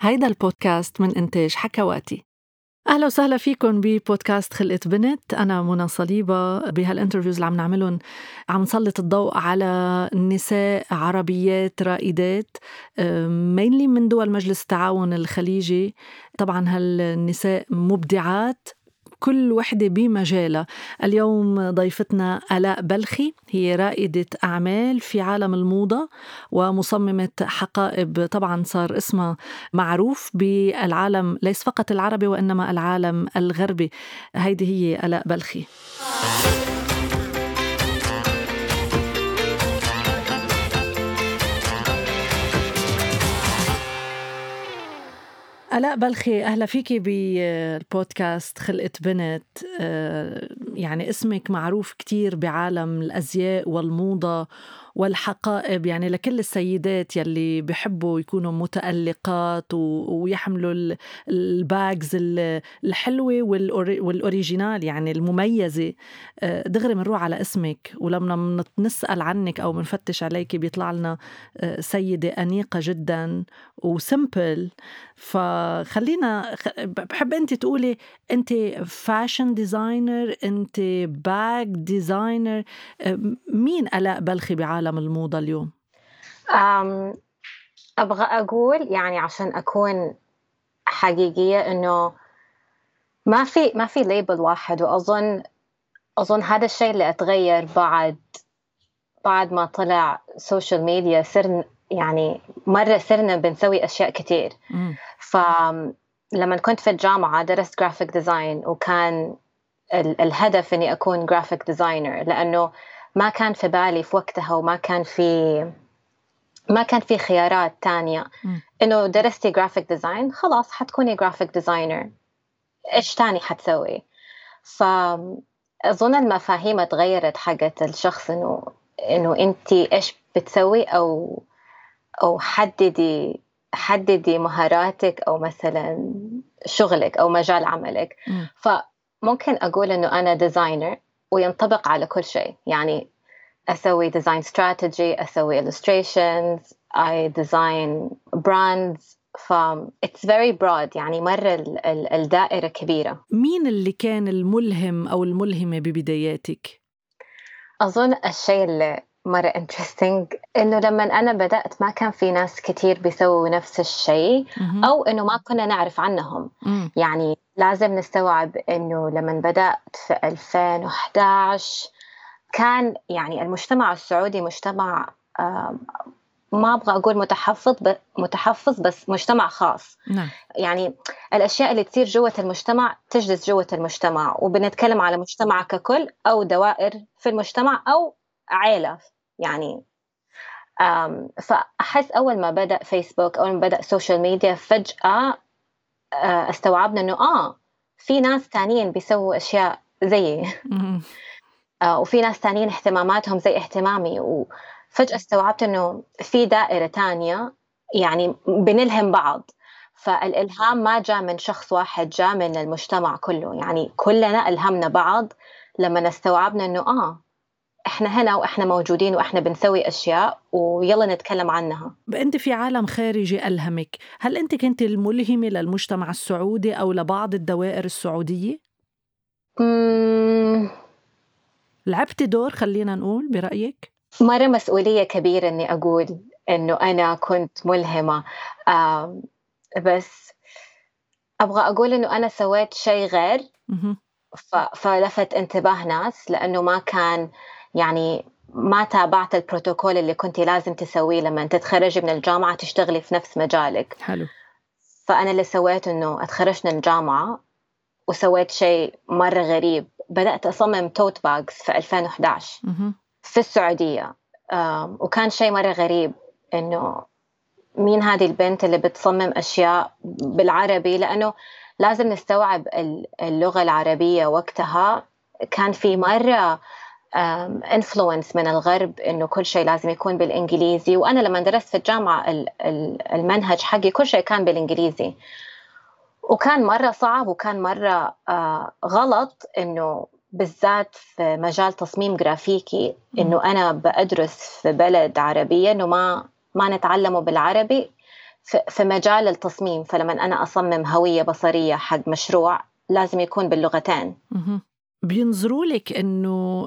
هيدا البودكاست من إنتاج حكواتي. أهلا وسهلا فيكم ببودكاست خلقة بنت. أنا منى صليبة. بهال interviews اللي عم نعملهم عم نسلط الضوء على نساء عربيات رائدات مينلي من دول مجلس التعاون الخليجي. طبعا هالنساء مبدعات. كل وحدة بمجالها. اليوم ضيفتنا ألاء بلخي هي رائدة أعمال في عالم الموضة ومصممة حقائب. طبعا صار اسمها معروف بالعالم ليس فقط العربي وإنما العالم الغربي. هيدي هي ألاء بلخي. آلاء بلخي أهلا فيكي بالبودكاست خلقة بنت. آه، يعني اسمك معروف كتير بعالم الأزياء والموضة والحقائب. يعني لكل السيدات يلي بحبوا يكونوا متألقات ويحملوا ال bags الحلوة وال original يعني المميزة. آه، دغري بنروح على اسمك. ولما نسأل عنك أو بنفتش عليك بيطلع لنا آه، سيدة أنيقة جدا و simple فخلينا بحب أنت تقولي أنت fashion designer أنت bag designer مين ألاء بلخي بعالم عالم الموضة اليوم؟ أبغى أقول يعني عشان أكون حقيقية إنه ما في ما في label واحد وأظن أظن هذا الشيء اللي أتغير بعد بعد ما طلع social media صرنا يعني مرة صرنا بنسوي أشياء كتير. فلما كنت في الجامعة درست graphic design وكان الهدف إني أكون graphic designer لأنه ما كان في بالي في وقتها وما كان في ما كان في خيارات تانية. إنه درستي graphic design خلاص حتكوني graphic designer إيش تاني حتسوي؟ فأظن المفاهيم تغيرت حقت الشخص إنه إنه انت إيش بتسوي أو أو حددي حددي مهاراتك أو مثلا شغلك أو مجال عملك. م. فممكن أقول إنه أنا ديزاينر وينطبق على كل شيء. يعني أسوي design strategy أسوي illustrations I design brands. ف it's very broad. يعني مرة الدائرة كبيرة. مين اللي كان الملهم أو الملهمة ببداياتك؟ أظن الشيء اللي مرة interesting. إنه لما أنا بدأت ما كان في ناس كتير بيسووا نفس الشيء أو إنه ما كنا نعرف عنهم. يعني لازم نستوعب إنه لما بدأت في 2011 كان يعني المجتمع السعودي مجتمع ما أبغى أقول متحفظ متحفظ بس مجتمع خاص. نعم. يعني الأشياء اللي تصير جوة المجتمع تجلس جوة المجتمع وبنتكلم على مجتمع ككل أو دوائر في المجتمع أو عيلة. يعني فأحس أول ما بدأ فيسبوك أول ما بدأ social media فجأة استوعبنا إنه آه في ناس تانيين بيسووا أشياء زيي. آه، وفي ناس تانيين اهتماماتهم زي اهتمامي. وفجأة استوعبت إنه في دائرة تانية يعني بنلهم بعض. فالإلهام ما جاء من شخص واحد جاء من المجتمع كله. يعني كلنا ألهمنا بعض لما استوعبنا إنه آه إحنا هنا وإحنا موجودين وإحنا بنسوي أشياء ويلا نتكلم عنها. انت في عالم خارجي ألهمك. هل أنت كنت الملهمة للمجتمع السعودي أو لبعض الدوائر السعودية؟ مم. لعبتي دور خلينا نقول برأيك؟ مرة مسؤولية كبيرة إني أقول إنه أنا كنت ملهمة. بس أبغى أقول إنه أنا سويت شيء غير. فلفت انتباه ناس لأنه ما كان يعني ما تابعت البروتوكول اللي كنت لازم تسويه لما تتخرجي من الجامعة تشتغلي في نفس مجالك. حلو. فأنا اللي سويته إنه أتخرجت من الجامعة وسويت شيء مرة غريب. بدأت أصمم توت باجز في 2011 في السعودية. وكان شيء مرة غريب إنه مين هذه البنت اللي بتصمم أشياء بالعربي؟ لأنه لازم نستوعب اللغة العربية وقتها. كان في مرة influence من الغرب إنه كل شيء لازم يكون بالإنجليزي. وأنا لما درست في الجامعة المنهج حقي كل شيء كان بالإنجليزي. وكان مرة صعب وكان مرة آه غلط إنه بالذات في مجال تصميم جرافيكي إنه أنا بدرس في بلد عربية إنه ما ما نتعلمه بالعربي في مجال التصميم. فلما أنا أصمم هوية بصرية حق مشروع لازم يكون باللغتين. بينظروا لك إنه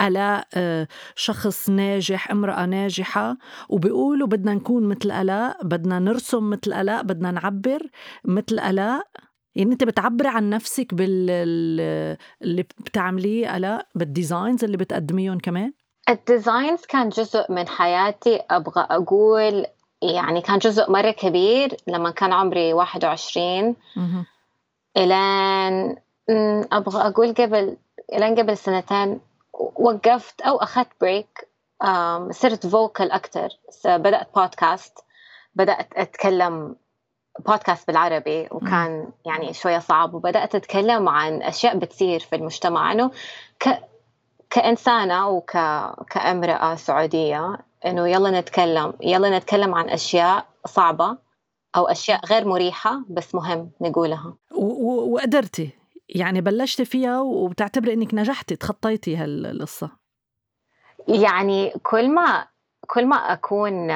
الاء آه، شخص ناجح امرأة ناجحة وبيقولوا بدنا نكون مثل الاء بدنا نرسم مثل الاء بدنا نعبر مثل الاء يعني أنت بتعبري عن نفسك بال اللي بتعمليه الاء بال designs اللي بتقدميهم كمان؟ ال designs كان جزء من حياتي أبغى أقول يعني كان جزء مرة كبير لما كان عمري 21 إلين أبغى أقول قبل إلين قبل سنتين وقفت أو أخذت بريك صرت فوكال أكثر بدأت بودكاست بدأت أتكلم بودكاست بالعربي وكان يعني شوية صعب. وبدأت أتكلم عن أشياء بتصير في المجتمع. إنه ك... كإنسانة وك... كامرأة سعودية إنه يلا نتكلم يلا نتكلم عن أشياء صعبة أو أشياء غير مريحة بس مهم نقولها. وقدرتي يعني بلشتي فيها وبتعتبري إنك نجحتي تخطيتي هالقصة. يعني كل ما كل ما أكون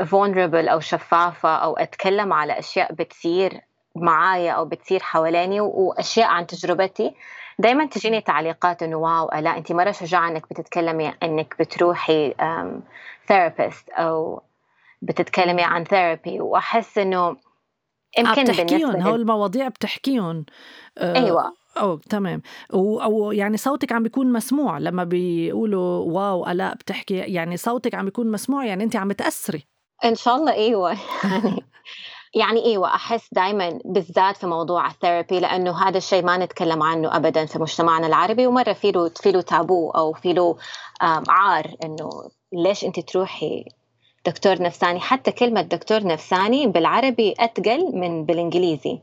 vulnerable أو شفافة أو أتكلم على أشياء بتصير معايا أو بتصير حواليني وأشياء عن تجربتي دائما تجيني تعليقات إنه wow لا انت مرة شجاعة إنك بتتكلمي إنك بتروحي therapist أو بتتكلمي عن therapy وأحس إنه يمكن بتحكيهم هول المواضيع بتحكيهم. آه أيوه. أو تمام. أو يعني صوتك عم بيكون مسموع لما بيقولوا wow ألاء بتحكي يعني صوتك عم بيكون مسموع يعني أنت عم تأثري إن شاء الله أيوه. يعني يعني أيوه أحس دائما بالذات في موضوع الثيرابي لأنه هذا الشيء ما نتكلم عنه ابدا في مجتمعنا العربي ومرة في له في له تابو أو في له عار إنه ليش انت تروحي دكتور نفساني حتى كلمة دكتور نفساني بالعربي اثقل من بالإنجليزي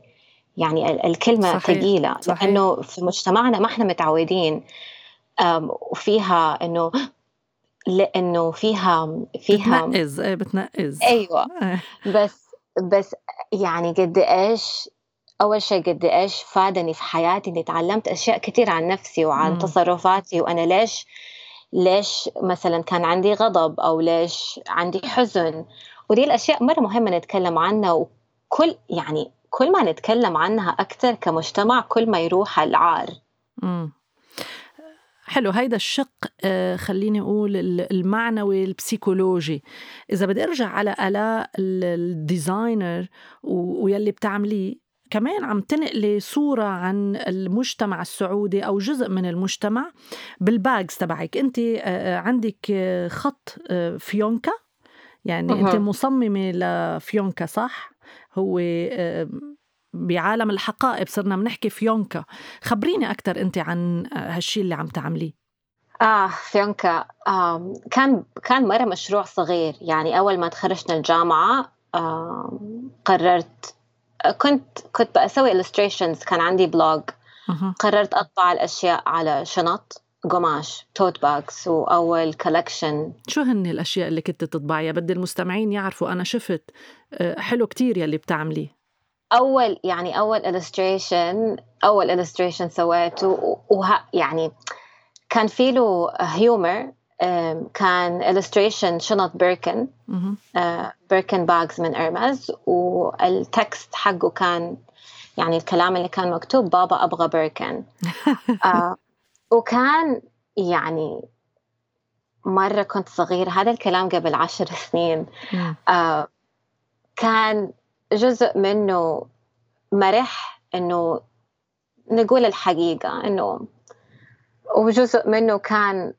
يعني الكلمة ثقيلة لأنه في مجتمعنا ما إحنا متعودين وفيها إنه لأنه فيها فيها بتنقز إيه بتنقز أيوه. بس بس يعني قد إيش أول شيء قد إيش فادني في حياتي إني تعلمت أشياء كثير عن نفسي وعن مم. تصرفاتي وأنا ليش ليش مثلا كان عندي غضب أو ليش عندي حزن؟ ودي الأشياء مرة مهمة نتكلم عنها وكل يعني كل ما نتكلم عنها أكثر كمجتمع كل ما يروح العار. مم. حلو هيدا الشق آه، خليني أقول المعنوي ال psychology إذا بدي أرجع على آلاء ال designer ويلي بتعمليه كمان عم تنقلي صورة عن المجتمع السعودي أو جزء من المجتمع بال bags تبعك. أنت آه، آه، عندك خط فيونكا. يعني أنت مصممة لفيونكا صح؟ هو بعالم الحقائب صرنا بنحكي فيونكا. خبريني أكثر أنت عن هالشي اللي عم تعمليه. آه فيونكا. آه كان كان مرة مشروع صغير. يعني أول ما تخرجنا الجامعة آه قررت كنت كنت بسوي illustrations. كان عندي blog قررت أطبع الأشياء على شنط قماش tote bags وأول collection شو هن الأشياء اللي كنت تطبعيها؟ بدي المستمعين يعرفوا. أنا شفت آه، حلو كتير يلي بتعمليه. أول يعني أول illustration أول illustration سويته وه يعني كان في له humor كان illustration شنط بيركن بيركن bags من Hermès وال text حقه كان يعني الكلام اللي كان مكتوب بابا أبغى بيركن آه، وكان يعني مرة كنت صغيرة هذا الكلام قبل عشر سنين. آه كان جزء منه مرح إنه نقول الحقيقة إنه وجزء منه كان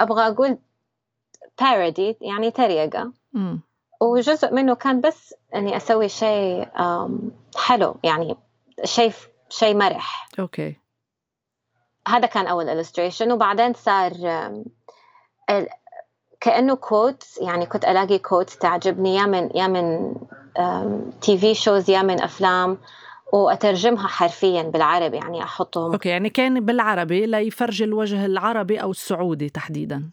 أبغى أقول parody يعني تريقة. وجزء منه كان بس إني أسوي شيء حلو يعني شيء شيء مرح. okay. هذا كان أول illustration. وبعدين صار كأنه quotes يعني كنت ألاقي quotes تعجبني يا من يا من TV shows يا من أفلام. وأترجمها حرفيا بالعربي يعني أحطهم. okay يعني كان بالعربي ليفرجي الوجه العربي أو السعودي تحديدا.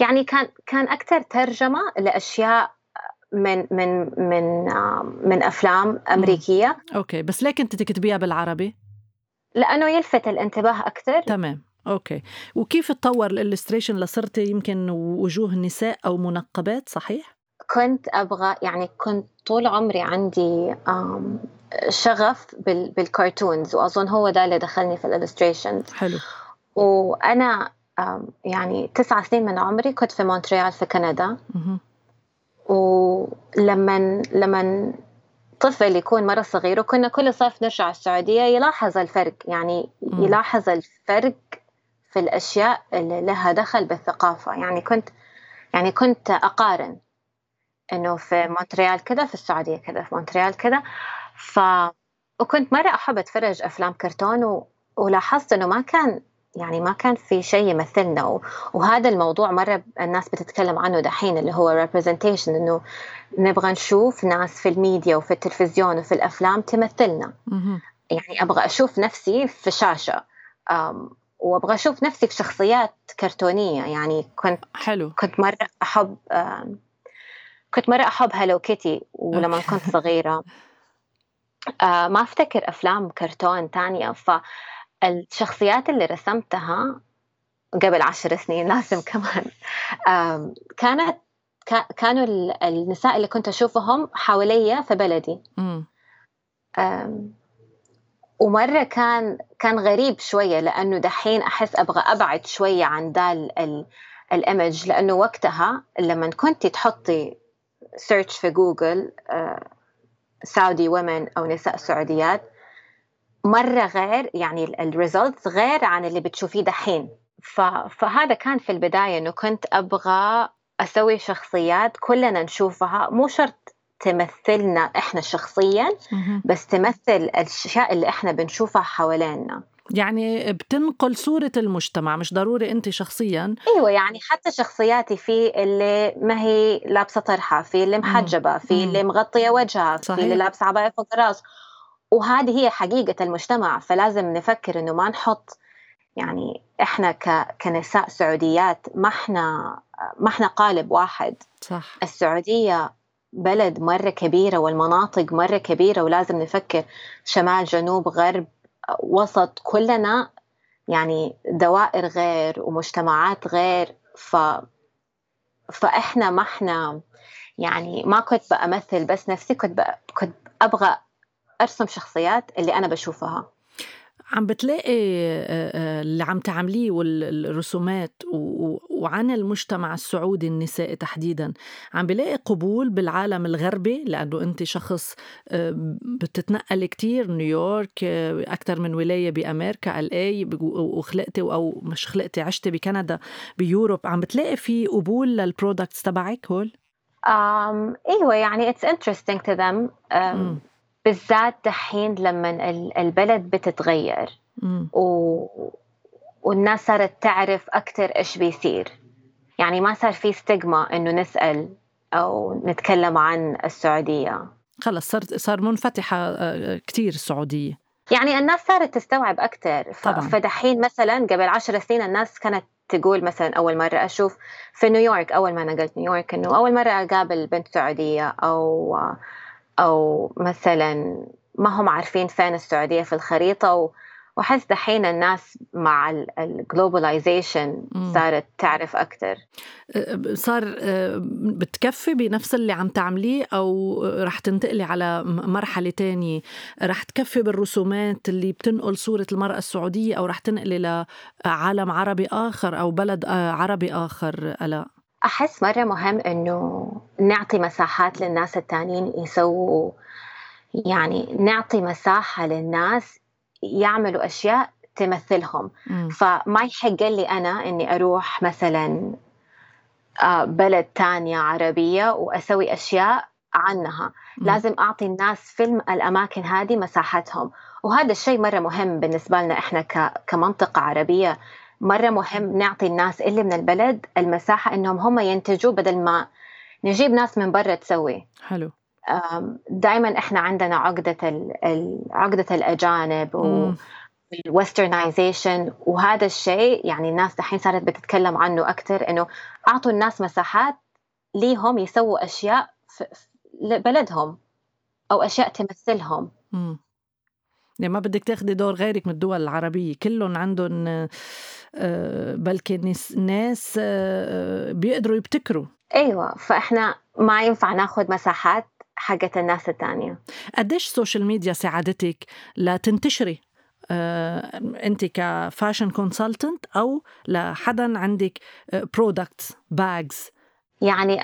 يعني كان كان أكثر ترجمة لأشياء من من من من أفلام أمريكية. okay بس ليه كنت تكتبيها بالعربي؟ لأنه يلفت الانتباه أكثر. تمام okay. وكيف تطور ال illustration لصرتي يمكن وجوه نساء أو منقبات صحيح؟ كنت أبغى يعني كنت طول عمري عندي شغف بال cartoons وأظن هو ده اللي دخلني في ال illustrations حلو. وأنا يعني تسعة سنين من عمري كنت في مونتريال في كندا. ولما لما طفل يكون مرة صغير وكنا كل صيف نرجع السعودية يلاحظ الفرق. يعني يلاحظ الفرق في الأشياء اللي لها دخل بالثقافة. يعني كنت يعني كنت أقارن إنه في مونتريال كذا في السعودية كذا في مونتريال كذا ف وكنت مرة أحب أتفرج أفلام كرتون و... ولاحظت إنه ما كان يعني ما كان في شيء يمثلنا وهذا الموضوع مرة الناس بتتكلم عنه دحين اللي هو representation إنه نبغى نشوف ناس في الميديا وفي التلفزيون وفي الأفلام تمثلنا. يعني أبغى أشوف نفسي في شاشة وأبغى أشوف نفسي في شخصيات كرتونية. يعني كنت حلو. كنت مرة أحب كنت مرة أحب هالو كيتي ولما كنت صغيرة. آه، ما أفتكر أفلام كرتون تانية. فالشخصيات اللي رسمتها قبل عشر سنين لازم كمان. كانت كانوا النساء اللي كنت أشوفهم حواليا في بلدي. ومرة كان كان غريب شوية لأنه دحين أحس أبغى أبعد شوية عن ذا ال image. لأنه وقتها لما كنت تحطي search في جوجل Saudi women أو نساء سعوديات مرة غير يعني ال results غير عن اللي بتشوفيه دحين. فهذا كان في البداية إنه كنت أبغى أسوي شخصيات كلنا نشوفها. مو شرط تمثلنا إحنا شخصيا بس تمثل الأشياء اللي إحنا بنشوفها حوالينا. يعني بتنقل صورة المجتمع مش ضروري أنت شخصيا. أيوة يعني حتى شخصياتي في اللي ما هي لابسة طرحة في اللي محجبة في اللي مغطية وجهها صحيح. في اللي لابسة عباية فوق الراس. وهذه هي حقيقة المجتمع فلازم نفكر إنه ما نحط يعني إحنا ك... كنساء سعوديات ما إحنا ما إحنا قالب واحد. صح. السعودية بلد مرة كبيرة والمناطق مرة كبيرة ولازم نفكر شمال جنوب غرب وسط كلنا يعني دوائر غير ومجتمعات غير ف فإحنا ما إحنا يعني ما كنت بأمثل بس نفسي كنت كنت أبغى أرسم شخصيات اللي أنا بشوفها. عم بتلاقي اللي عم تعمليه والرسومات وعن المجتمع السعودي النسائي تحديدا عم بلاقي قبول بالعالم الغربي لأنه أنت شخص بتتنقل كتير نيويورك أكثر من ولاية بأمريكا LA وخلقتي أو مش خلقتي عشتي بكندا ب Europe عم بتلاقي في قبول لل products تبعك هول؟ um, أيوه يعني it's interesting to them بالذات دحين لما البلد بتتغير. و... والناس صارت تعرف أكثر إيش بيصير. يعني ما صار في ستيغما إنه نسأل أو نتكلم عن السعودية. خلص صار صار منفتحة آه، كثير السعودية. يعني الناس صارت تستوعب أكثر طبعا. فدحين مثلا قبل عشر سنين الناس كانت تقول مثلا أول مرة أشوف في نيويورك أول ما نقلت نيويورك إنه أول مرة أقابل بنت سعودية أو أو مثلا ما هم عارفين فين السعودية في الخريطة وحس دحين الناس مع الجلوباليزيشن صارت تعرف أكثر صار بتكفي بنفس اللي عم تعمليه أو رح تنتقلي على مرحلة تانية؟ رح تكفي بالرسومات اللي بتنقل صورة المرأة السعودية أو رح تنقلي لعالم عربي آخر أو بلد عربي آخر ألا؟ أحس مرة مهم إنه نعطي مساحات للناس التانيين يسووا يعني نعطي مساحة للناس يعملوا أشياء تمثلهم م. فما يحق لي أنا إني أروح مثلا آه، بلد تانية عربية وأسوي أشياء عنها م. لازم أعطي الناس في الأماكن هذه مساحتهم وهذا الشيء مرة مهم بالنسبة لنا إحنا كمنطقة عربية مرة مهم نعطي الناس اللي من البلد المساحة إنهم هم ينتجوا بدل ما نجيب ناس من برا تسوي حلو دائما إحنا عندنا عقدة عقدة الأجانب و الويسترنايزيشن وهذا الشيء يعني الناس دحين صارت بتتكلم عنه أكثر إنه أعطوا الناس مساحات ليهم يسووا أشياء في بلدهم أو أشياء تمثلهم. مم. يعني ما بدك تاخدي دور غيرك من الدول العربية كلهم عندهم بلكي ناس آه، بيقدروا يبتكروا. أيوه فإحنا ما ينفع ناخذ مساحات حقت الناس الثانية قديش ال social media ساعدتك لتنتشري آه، أنت ك fashion consultant أو لحدا عندك products bags يعني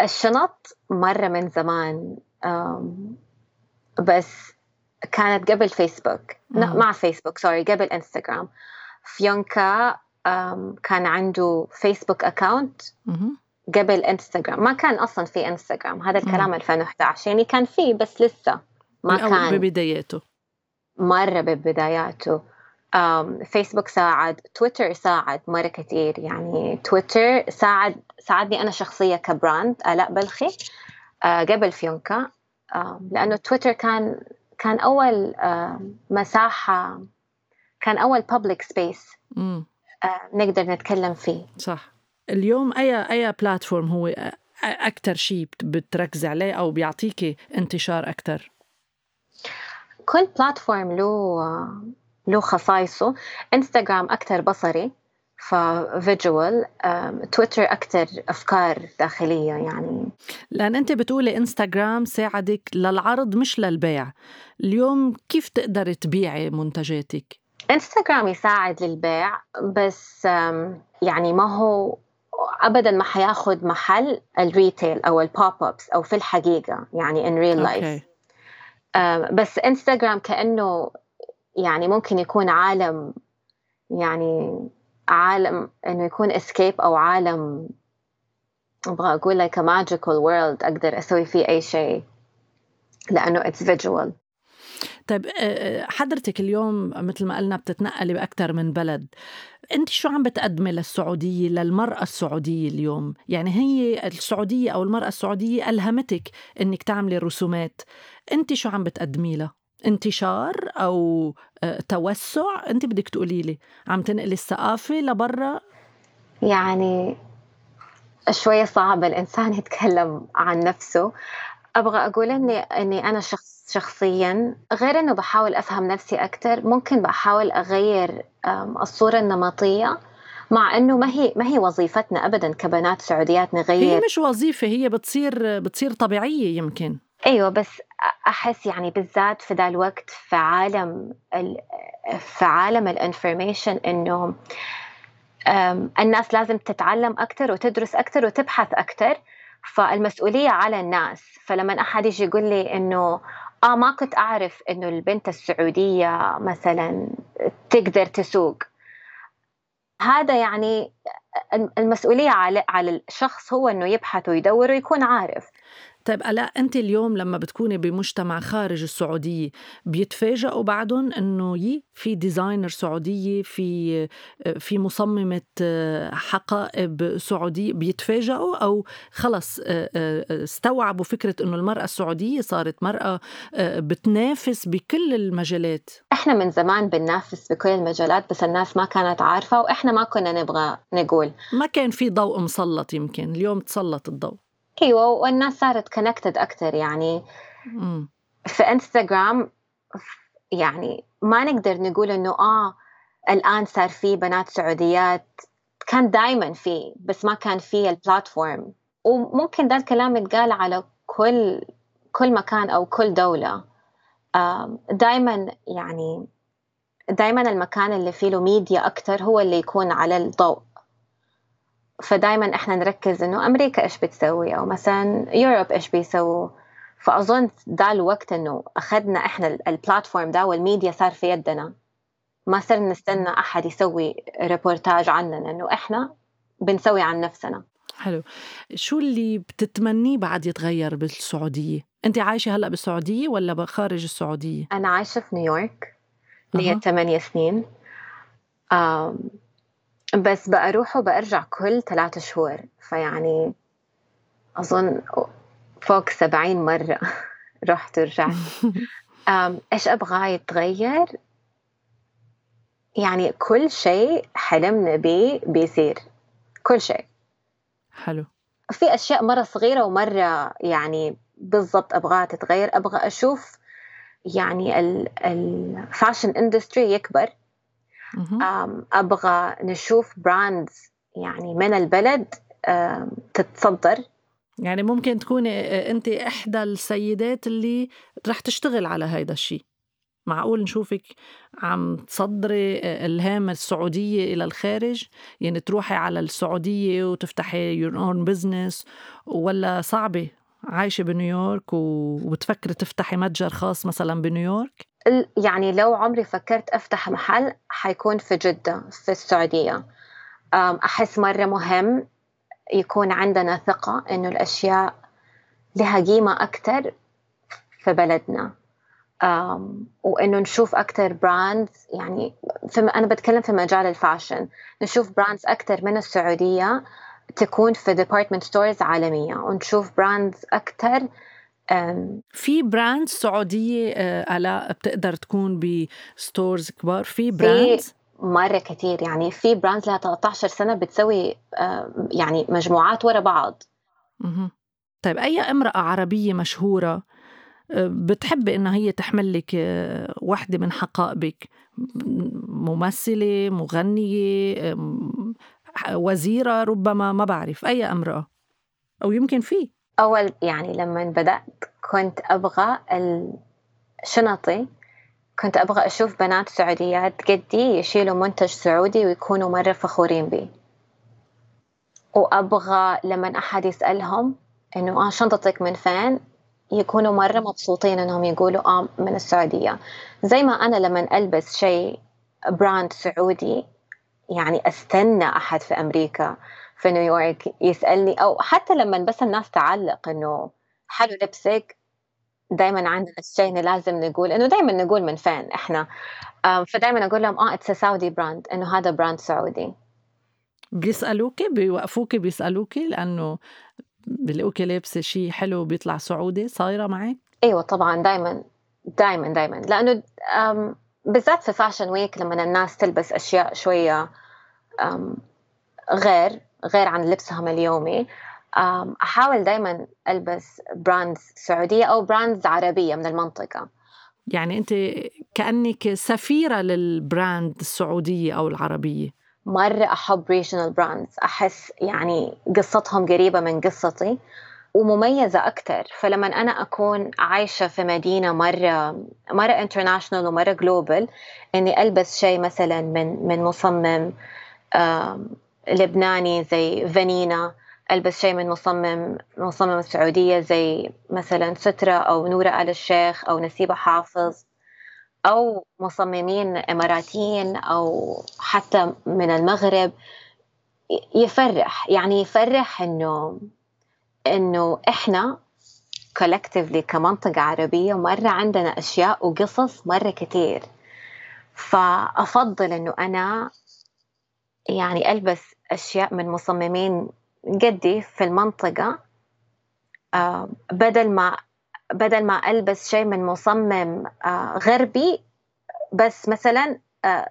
الشنط مرة من زمان بس كانت قبل فيسبوك مع فيسبوك sorry قبل انستغرام فيونكا كان عنده فيسبوك account قبل انستغرام ما كان أصلا في انستغرام هذا الكلام 2011 يعني كان في بس لسه ما كان. ببداياته. مرة ببداياته. فيسبوك ساعد تويتر ساعد مرة كثير يعني تويتر ساعد ساعدني أنا شخصية ك brand آلاء بلخي. آه، قبل فيونكا. لأنه تويتر كان كان أول مساحة كان أول public space نقدر نتكلم فيه. صح. اليوم أي أي بلاتفورم هو أكثر شيء بتركزي عليه أو بيعطيكي انتشار أكثر كل بلاتفورم له له خصائصه. انستغرام أكثر بصري ففيجوال تويتر أكثر أفكار داخلية يعني. لأن أنت بتقولي إنستغرام ساعدك للعرض مش للبيع. اليوم كيف تقدر تبيعي منتجاتك؟ انستغرام يساعد للبيع بس يعني ما هو ابدا ما حياخذ محل ال retail أو ال pop ups أو في الحقيقة يعني in real life بس انستغرام كأنه يعني ممكن يكون عالم يعني عالم إنه يكون escape أو عالم أبغى أقول لك magical world أقدر أسوي فيه أي شيء لأنه it's visual طيب حضرتك اليوم مثل ما قلنا بتتنقلي بأكثر من بلد. أنت شو عم بتقدمي للسعودية للمرأة السعودية اليوم؟ يعني هي السعودية أو المرأة السعودية ألهمتك إنك تعملي رسومات. أنت شو عم بتقدمي لها؟ انتشار أو توسع؟ أنت بدك تقولي لي عم تنقلي الثقافة لبرا؟ يعني شوية صعب الإنسان يتكلم عن نفسه. أبغى أقول إني إني أنا شخص شخصيا غير إنه بحاول أفهم نفسي أكثر ممكن بحاول أغير الصورة النمطية مع إنه ما هي ما هي وظيفتنا ابدا كبنات سعوديات نغير. هي مش وظيفة هي بتصير بتصير طبيعية يمكن. أيوه بس أحس يعني بالذات في ذا الوقت في عالم في عالم ال information إنه الناس لازم تتعلم أكثر وتدرس أكثر وتبحث أكثر فالمسؤولية على الناس. فلما أحد يجي يقول لي إنه آه ما كنت أعرف إنه البنت السعودية مثلا تقدر تسوق. هذا يعني المسؤولية على على الشخص هو إنه يبحث ويدور ويكون عارف. طيب ألا أنت اليوم لما بتكوني بمجتمع خارج السعودية بيتفاجئوا بعدهم إنه يي في ديزاينر سعودية في في مصممة حقائب سعودية بيتفاجئوا أو خلص استوعبوا فكرة إنه المرأة السعودية صارت مرأة بتنافس بكل المجالات؟ إحنا من زمان بننافس بكل المجالات بس الناس ما كانت عارفة وإحنا ما كنا نبغى نقول. ما كان في ضوء مسلط يمكن اليوم تسلط الضوء. أيوه والناس صارت connected أكثر يعني. في انستغرام يعني ما نقدر نقول إنه آه الآن صار في بنات سعوديات كان دائما في بس ما كان في ال platform وممكن ده الكلام يتقال على كل كل مكان أو كل دولة. دائما يعني دائما المكان اللي فيه له ميديا أكثر هو اللي يكون على الضوء. فدائما إحنا نركز إنه أمريكا إيش بتسوي؟ أو مثلا Europe إيش بيسووا؟ فأظن ده الوقت إنه أخذنا إحنا ال platform ده والميديا صار في يدنا. ما صرنا نستنى أحد يسوي ريبورتاج عننا انه إحنا بنسوي عن نفسنا. حلو. شو اللي بتتمنيه بعد يتغير بالسعودية؟ أنت عايشة هلأ بالسعودية ولا خارج السعودية؟ أنا عايشة في نيويورك. لي ثمانية سنين. بس بأروح وبأرجع كل ثلاثة شهور فيعني أظن فوق سبعين مرة رحت ورجعت. إيش أبغى يتغير؟ يعني كل شيء حلمنا به بيصير. كل شيء. حلو. في أشياء مرة صغيرة ومرة يعني بالضبط أبغاها تتغير. أبغى أشوف يعني ال fashion industry يكبر. أبغى نشوف brands يعني من البلد تتصدر. يعني ممكن تكوني انت إحدى السيدات اللي رح تشتغل على هذا الشيء معقول نشوفك عم تصدري إلهام السعودية إلى الخارج؟ يعني تروحي على السعودية وتفتحي your own business ولا صعبة عايشة بنيويورك وبتفكري تفتحي متجر خاص مثلا بنيويورك؟ يعني لو عمري فكرت أفتح محل حيكون في جدة في السعودية. أحس مرة مهم يكون عندنا ثقة إنه الأشياء لها قيمة أكتر في بلدنا. وإنه نشوف أكتر brands يعني في أنا بتكلم في مجال ال fashion. نشوف brands أكتر من السعودية تكون في department stores عالمية. ونشوف brands أكتر في brands سعودية آه، آلاء بتقدر تكون ب stores كبار؟ في brands مرة كتير يعني في brands لها 13 سنة بتسوي يعني مجموعات ورا بعض. طيب أي امرأة عربية مشهورة آه، بتحبي إنها هي تحمل لك آه، وحدة من حقائبك؟ ممثلة مغنية وزيرة ربما ما بعرف أي امرأة. أو يمكن في. أول يعني لما بدأت كنت أبغى شنطي كنت أبغى أشوف بنات سعوديات قدي يشيلوا منتج سعودي ويكونوا مرة فخورين بي. وأبغى لما أحد يسألهم إنه آه شنطتك من فين؟ يكونوا مرة مبسوطين إنهم يقولوا آه من السعودية. زي ما أنا لما ألبس شيء brand سعودي يعني أستنى أحد في أمريكا. في نيويورك يسألني أو حتى لما بس الناس تعلق إنه حلو لبسك دائما عندنا الشيء لازم نقول إنه دائما نقول من فين إحنا. فدائما أقول لهم آه it's Saudi brand إنه هذا brand سعودي. بيسالوك بيوقفوك بيسالوك لأنه بيلاقوك لابسة شيء حلو بيطلع سعودي؟ صايرة معك؟ إيوه طبعا دائما دائما دائما لأنه بالذات في fashion week لما الناس تلبس أشياء شوية غير غير عن لبسهم اليومي. أحاول دائما ألبس brands سعودية أو brands عربية من المنطقة. يعني أنت كأنك سفيرة لل brand السعودية أو العربية. مرة أحب regional brands أحس يعني قصتهم قريبة من قصتي ومميزة أكثر فلما أنا أكون عايشة في مدينة مرة مرة international ومرة global إني ألبس شيء مثلا من من مصمم لبناني زي فانينا ألبس شيء من مصمم مصمم السعودية زي مثلا سترة أو نورة آل الشيخ أو نسيبة حافظ أو مصممين إماراتيين أو حتى من المغرب. يفرح يعني يفرح إنه إنه إحنا كولكتيفلي كمنطقة عربية مرة عندنا أشياء وقصص مرة كتير. فأفضل إنه أنا يعني ألبس أشياء من مصممين قدي في المنطقة. آه بدل ما بدل ما ألبس شيء من مصمم آه غربي بس مثلا آه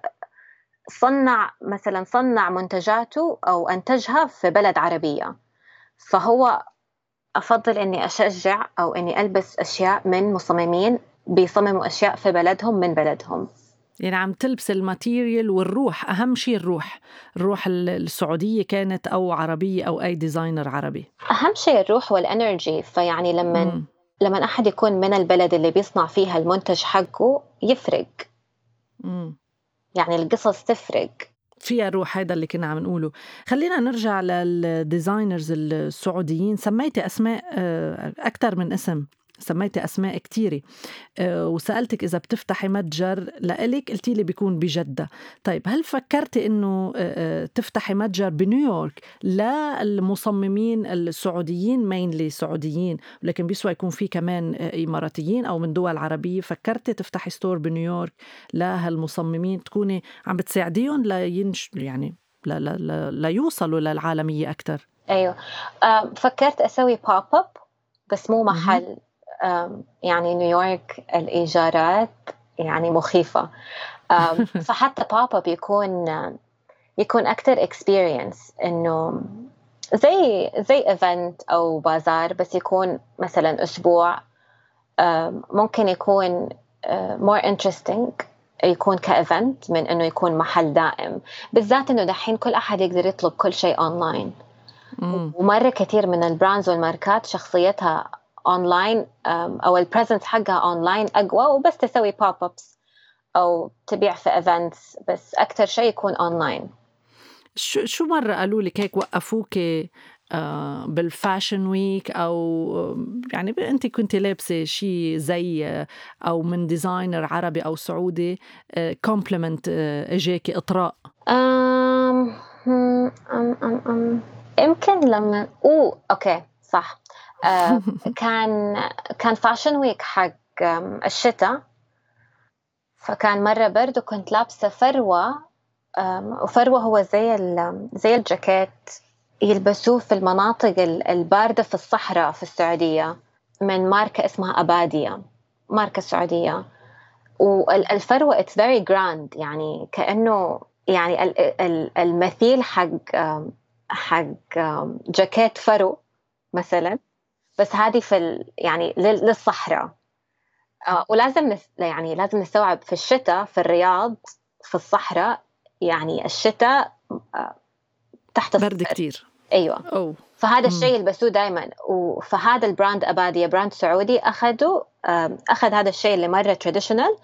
صنع مثلا صنع منتجاته أو أنتجها في بلد عربية. فهو أفضل إني أشجع أو إني ألبس أشياء من مصممين بيصمموا أشياء في بلدهم من بلدهم. يعني عم تلبس ال material والروح أهم شيء الروح. الروح السعودية كانت أو عربية أو أي designer عربي. أهم شيء الروح وال energy فيعني لما م. لما أحد يكون من البلد اللي بيصنع فيها المنتج حقه يفرق. م. يعني القصص تفرق. فيها روح هذا اللي كنا عم نقوله. خلينا نرجع لل designers السعوديين. سميتي أسماء آه، أكثر من اسم. سميتي أسماء كتيرة. أه وسألتك إذا بتفتحي متجر لإلك قلتي لي بيكون بجدة. طيب هل فكرتي إنه أه تفتحي متجر بنيويورك للمصممين السعوديين mainly سعوديين ولكن بيسوى يكون في كمان إماراتيين أو من دول عربية؟ فكرتي تفتحي store بنيويورك لهالمصممين تكوني عم بتساعديهم launch يعني لا لا لا ليوصلوا للعالمية أكثر أيوه. فكرت أسوي pop up بس مو محل. يعني نيويورك الإيجارات يعني مخيفة. فحتى pop up بيكون يكون أكتر experience إنه زي زي event أو بازار بس يكون مثلا أسبوع. ممكن يكون more interesting يكون ك event من إنه يكون محل دائم. بالذات إنه دحين كل أحد يقدر يطلب كل شيء اونلاين ومرة كثير من ال brands والماركات شخصيتها اونلاين أو ال presence حقها اونلاين أقوى وبس تسوي pop ups أو تبيع في events بس أكثر شيء يكون اونلاين شو شو مرة قالوا لك هيك وقفوك آه، بال fashion week أو يعني أنت كنت لابسة شيء زي آه، أو من designer عربي أو سعودي compliment آه، إجاكي إطراء؟ أم أم أم أم يمكن لما oh okay. صح. كان كان fashion week حق الشتاء. فكان مرة برد وكنت لابسة فروة وفروة هو زي زي الجاكيت يلبسوه في المناطق الباردة في الصحراء في السعودية من ماركة اسمها أبادية ماركة سعودية. والفروة it's very grand يعني كأنه يعني المثيل حق حق جاكيت فرو مثلا بس هذه في يعني للصحراء. آه، ولازم يعني لازم نستوعب في الشتاء في الرياض في الصحراء يعني الشتاء آه، تحت برد كثير أيوه. أوه. فهذا الشيء يلبسوه دائما فهذا ال brand أبادية brand سعودي أخذوا أخذ هذا الشيء اللي مرة traditional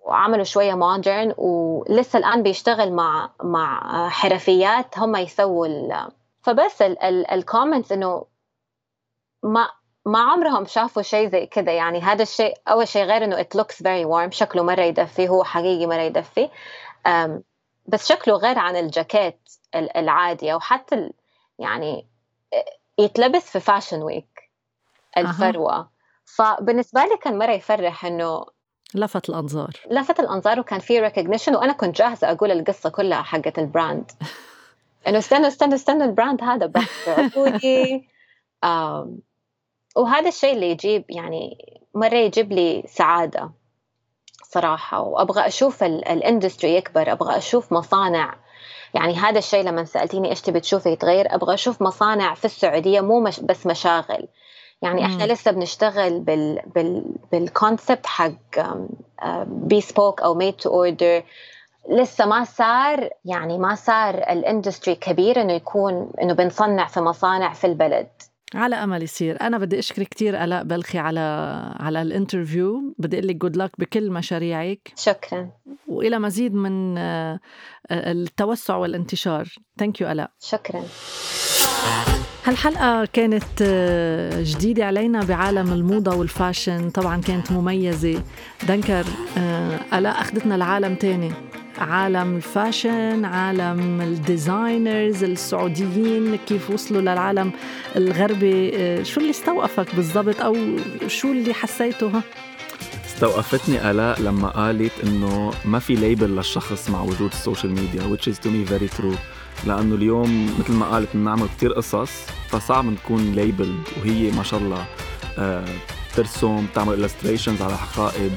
وعملوا شوية modern ولسه الآن بيشتغل مع مع حرفيات. هم يسووا فبس ال comments إنه ما ما عمرهم شافوا شيء زي كذا يعني هذا الشيء أول شيء غير إنه it looks very warm شكله مرة يدفي هو حقيقي مرة يدفي. بس شكله غير عن الجاكيت العادي أو حتى يعني يتلبس في fashion week الفروة. فبالنسبة لي كان مرة يفرح إنه لفت الأنظار. لفت الأنظار وكان في recognition وأنا كنت جاهزة أقول القصة كلها حقت ال brand إنه استنوا استنوا استنوا ال brand هذا brand سعودي وهذا الشيء اللي يجيب يعني مرة يجيب لي سعادة صراحة وأبغى أشوف ال industry يكبر أبغى أشوف مصانع. يعني هذا الشيء لما سألتيني إيش تبي تشوفي يتغير أبغى أشوف مصانع في السعودية مو مش بس مشاغل. يعني إحنا لسه بنشتغل بال بال بال concept حق bespoke أو made to order لسه ما صار يعني ما صار ال industry كبير إنه يكون إنه بنصنع في مصانع في البلد. على أمل يصير. أنا بدي اشكرك كثير ألاء بلخي على على ال interview بدي أقول لك good luck بكل مشاريعك. شكرا. وإلى مزيد من آه، التوسع والانتشار. thank you ألاء. شكرا. هالحلقة كانت آه، جديدة علينا بعالم الموضة وال fashion. طبعا كانت مميزة. دنكر آه، ألاء أخذتنا لعالم تاني. عالم ال fashion عالم ال designers السعوديين كيف وصلوا للعالم الغربي. آه، شو اللي استوقفك بالضبط؟ أو شو اللي حسيته؟ ها. استوقفتني آلاء لما قالت إنه ما في label للشخص مع وجود ال social media which is to me very true. لأنه اليوم مثل ما قالت بنعمل كتير قصص فصعب نكون labeled وهي ما شاء الله آه ترسم تعمل illustrations على حقائب.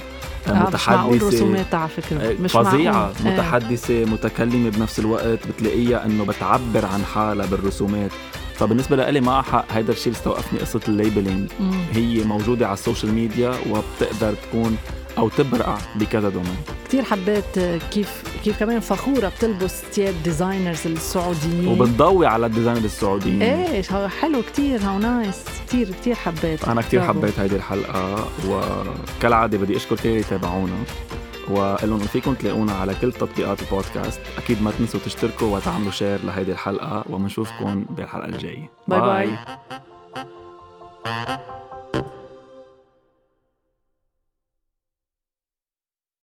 آه، متحدثة رسومات على فكرة آه، مش فظيعة معقول. إيه. متحدثة متكلمة بنفس الوقت بتلاقيها إنه بتعبر عن حالها بالرسومات فبالنسبة لإلي ما حق هيدا الشيء اللي استوقفني قصة ال labeling هي موجودة على ال social media وبتقدر تكون أو تبرقع بكذا domain كثير حبيت كيف كيف كمان فخورة بتلبس ثياب designers السعوديين. وبتضوي على ال designer السعوديين. إيه حلو كثير how nice كثير كثير حبيت. أنا كثير حبيت هيدي الحلقة وكالعادة بدي أشكر كل اللي يتابعونا وقول لهم فيكم تلاقونا على كل تطبيقات البودكاست. أكيد ما تنسوا تشتركوا وتعملوا share لهيدي الحلقة وبنشوفكم بالحلقة الجاية. bye bye, باي.